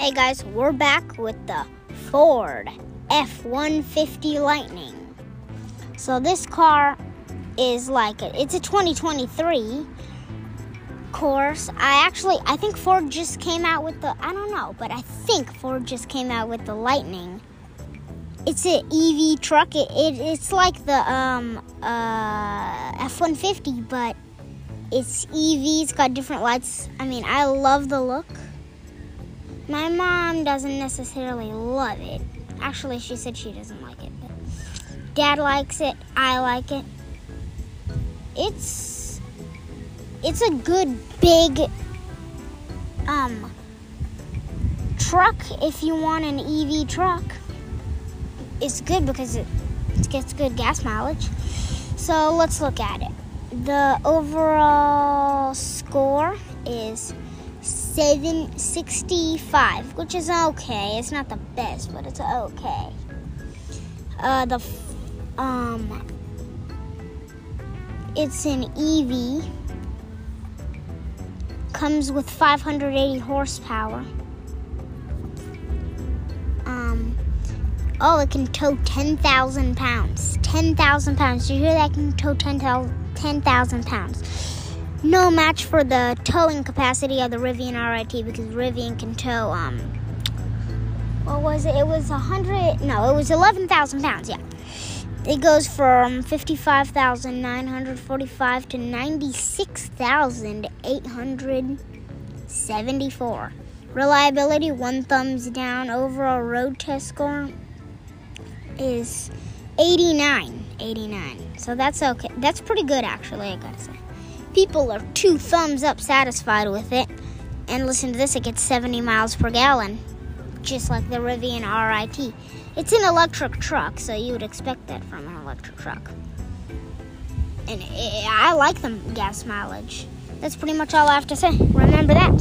Hey guys, we're back with the Ford F 150 Lightning. So, this car is like, it's a 2023 course. I actually, I think Ford just came out with the, I don't know, but I think Ford just came out with the Lightning. It's an EV truck. It, it it's like the um uh F one fifty, but it's EV. It's got different lights. I mean, I love the look. My mom doesn't necessarily love it. Actually, she said she doesn't like it, but Dad likes it. I like it. It's it's a good big um truck if you want an EV truck. It's good because it gets good gas mileage. So let's look at it. The overall score is 765, which is okay. It's not the best, but it's okay. Uh, the um, it's an EV. Comes with 580 horsepower. Um, oh, it can tow 10,000 pounds. 10,000 pounds. You hear that? It can tow 10,000 pounds. No match for the towing capacity of the Rivian R1T because Rivian can tow, um, what was it? It was a 100, no, it was 11,000 pounds, yeah. It goes from 55,945 to 96,874. Reliability, one thumbs down. Overall road test score is 89. 89. So that's okay. That's pretty good, actually, I gotta say. People are two thumbs up satisfied with it. And listen to this, it gets 70 miles per gallon, just like the Rivian R1T. It's an electric truck, so you would expect that from an electric truck. And eh, I like the gas mileage. That's pretty much all I have to say. Remember that